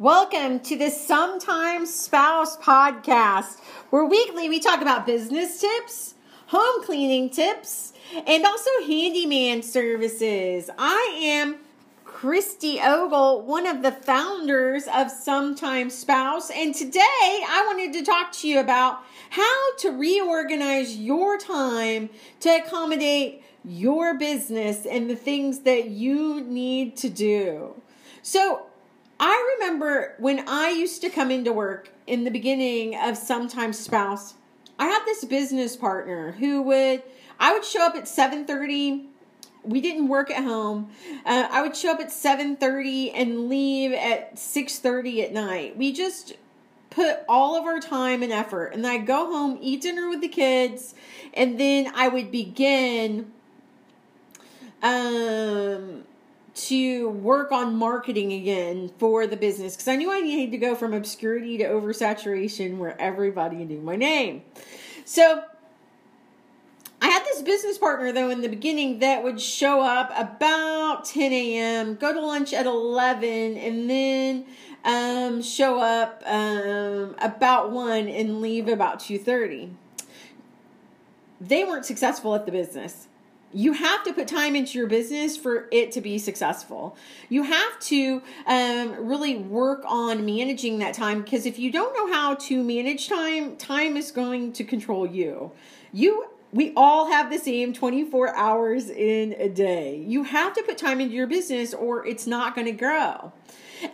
Welcome to the Sometimes Spouse podcast, where weekly we talk about business tips, home cleaning tips, and also handyman services. I am Christy Ogle, one of the founders of Sometimes Spouse, and today I wanted to talk to you about how to reorganize your time to accommodate your business and the things that you need to do. So, I remember when I used to come into work in the beginning of sometimes spouse, I had this business partner who would I would show up at 7:30 we didn't work at home. Uh, I would show up at 7:30 and leave at 6:30 at night. We just put all of our time and effort and I'd go home, eat dinner with the kids, and then I would begin um to work on marketing again for the business because I knew I needed to go from obscurity to oversaturation where everybody knew my name. So I had this business partner though in the beginning that would show up about 10 a.m., go to lunch at 11, and then um, show up um, about 1 and leave about 2.30. They weren't successful at the business you have to put time into your business for it to be successful. You have to um, really work on managing that time because if you don't know how to manage time, time is going to control you. You we all have the same 24 hours in a day. You have to put time into your business or it's not going to grow.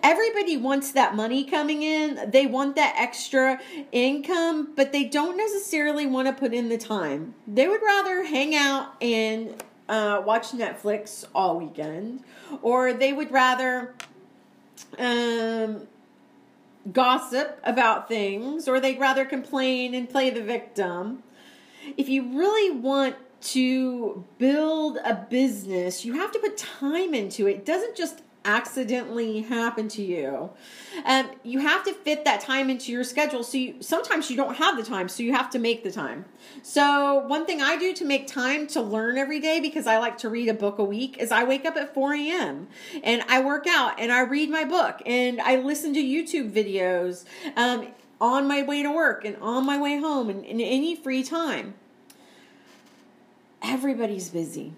Everybody wants that money coming in. They want that extra income, but they don't necessarily want to put in the time. They would rather hang out and uh, watch Netflix all weekend, or they would rather um, gossip about things, or they'd rather complain and play the victim. If you really want to build a business, you have to put time into it. It doesn't just accidentally happen to you. Um, you have to fit that time into your schedule. So you, sometimes you don't have the time, so you have to make the time. So one thing I do to make time to learn every day, because I like to read a book a week, is I wake up at 4 a.m. and I work out and I read my book and I listen to YouTube videos um, on my way to work and on my way home and in any free time. Everybody's busy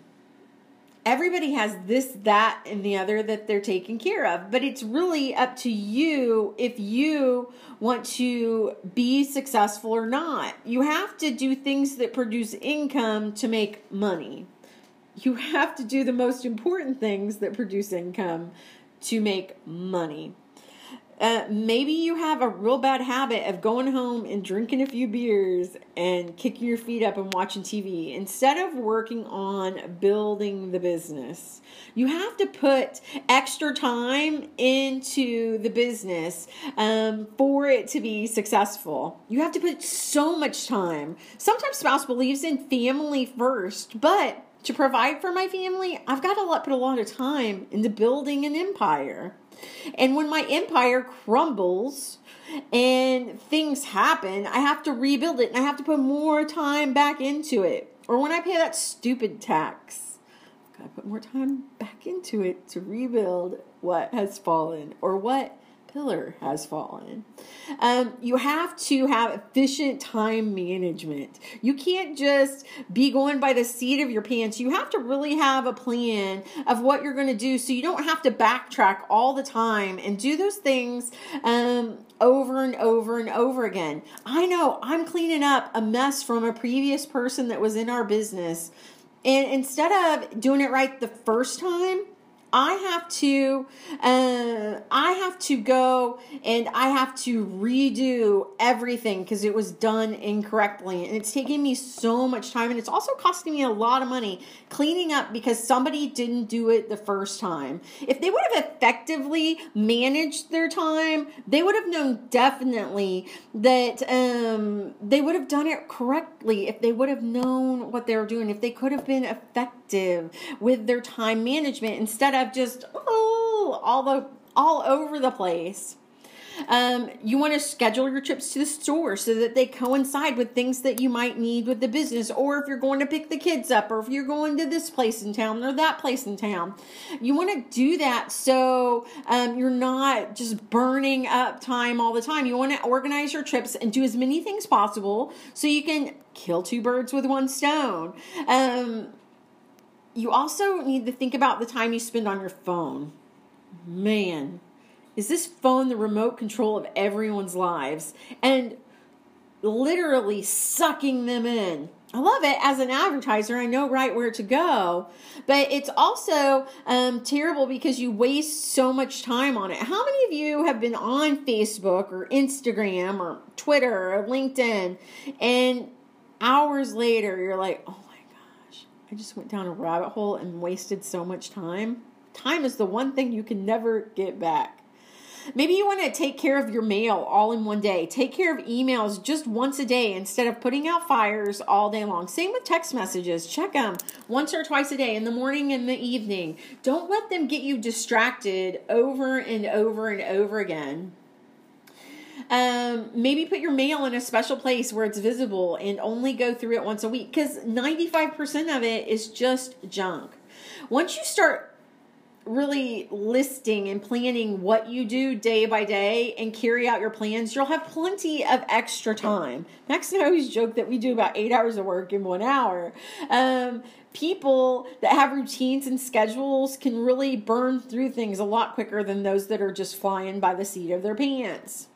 everybody has this, that, and the other that they're taking care of. But it's really up to you if you want to be successful or not. You have to do things that produce income to make money. You have to do the most important things that produce income to make money. Uh, maybe you have a real bad habit of going home and drinking a few beers and kicking your feet up and watching TV instead of working on building the business. You have to put extra time into the business um, for it to be successful. You have to put so much time. Sometimes spouse believes in family first, but to provide for my family, I've got to put a lot of time into building an empire. And when my empire crumbles and things happen, I have to rebuild it and I have to put more time back into it. Or when I pay that stupid tax, I've got to put more time back into it to rebuild what has fallen or what pillar has fallen. Um, you have to have efficient time management. You can't just be going by the seat of your pants. You have to really have a plan of what you're going to do so you don't have to backtrack all the time and do those things um, over and over and over again. I know I'm cleaning up a mess from a previous person that was in our business. And instead of doing it right the first time, I have to, uh, I have to go and I have to redo everything because it was done incorrectly, and it's taking me so much time, and it's also costing me a lot of money cleaning up because somebody didn't do it the first time. If they would have effectively managed their time, they would have known definitely that um, they would have done it correctly. If they would have known what they were doing, if they could have been effective with their time management instead of just oh all the all over the place. Um, you want to schedule your trips to the store so that they coincide with things that you might need with the business, or if you're going to pick the kids up, or if you're going to this place in town or that place in town. You want to do that so um, you're not just burning up time all the time. You want to organize your trips and do as many things possible so you can kill two birds with one stone. Um, you also need to think about the time you spend on your phone. Man, is this phone the remote control of everyone's lives and literally sucking them in? I love it as an advertiser. I know right where to go, but it's also um, terrible because you waste so much time on it. How many of you have been on Facebook or Instagram or Twitter or LinkedIn and hours later you're like, oh I just went down a rabbit hole and wasted so much time. Time is the one thing you can never get back. Maybe you want to take care of your mail all in one day. Take care of emails just once a day instead of putting out fires all day long. Same with text messages. Check them once or twice a day in the morning and the evening. Don't let them get you distracted over and over and over again. Um, maybe put your mail in a special place where it's visible and only go through it once a week because 95% of it is just junk. Once you start really listing and planning what you do day by day and carry out your plans, you'll have plenty of extra time. Max and I always joke that we do about eight hours of work in one hour. Um, people that have routines and schedules can really burn through things a lot quicker than those that are just flying by the seat of their pants.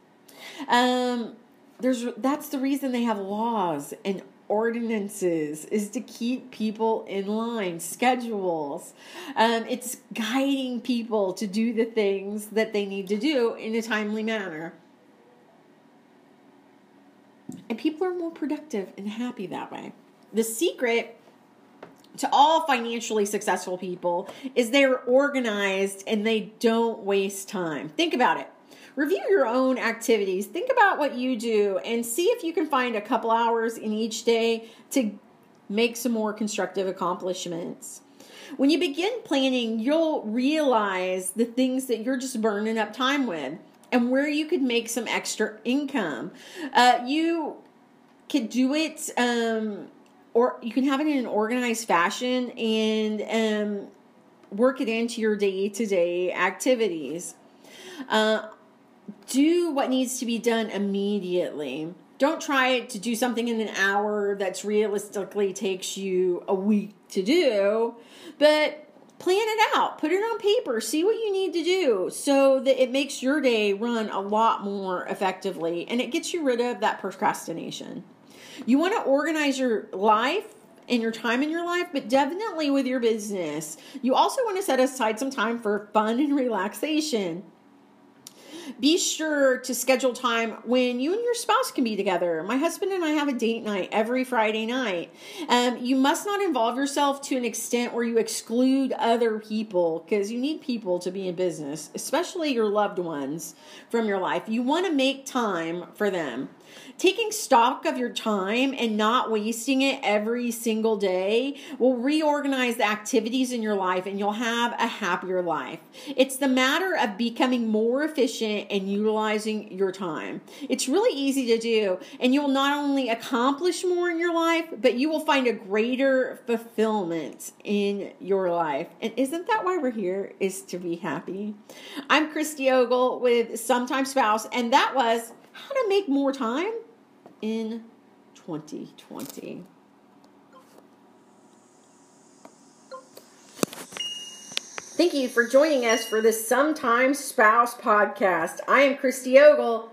Um, there's that's the reason they have laws and ordinances is to keep people in line schedules. Um, it's guiding people to do the things that they need to do in a timely manner. And people are more productive and happy that way. The secret to all financially successful people is they're organized and they don't waste time. Think about it review your own activities. Think about what you do and see if you can find a couple hours in each day to make some more constructive accomplishments. When you begin planning, you'll realize the things that you're just burning up time with and where you could make some extra income. Uh, you could do it, um, or you can have it in an organized fashion and um, work it into your day to day activities. Uh, do what needs to be done immediately. Don't try to do something in an hour that's realistically takes you a week to do, but plan it out. Put it on paper. See what you need to do so that it makes your day run a lot more effectively and it gets you rid of that procrastination. You want to organize your life and your time in your life, but definitely with your business. You also want to set aside some time for fun and relaxation be sure to schedule time when you and your spouse can be together. My husband and I have a date night every Friday night. Um, you must not involve yourself to an extent where you exclude other people because you need people to be in business, especially your loved ones from your life. You want to make time for them taking stock of your time and not wasting it every single day will reorganize the activities in your life and you'll have a happier life. It's the matter of becoming more efficient and utilizing your time. It's really easy to do, and you'll not only accomplish more in your life, but you will find a greater fulfillment in your life. And isn't that why we're here? Is to be happy. I'm Christy Ogle with Sometimes Spouse, and that was how to make more time in 2020. Thank you for joining us for this Sometimes Spouse podcast. I am Christy Ogle.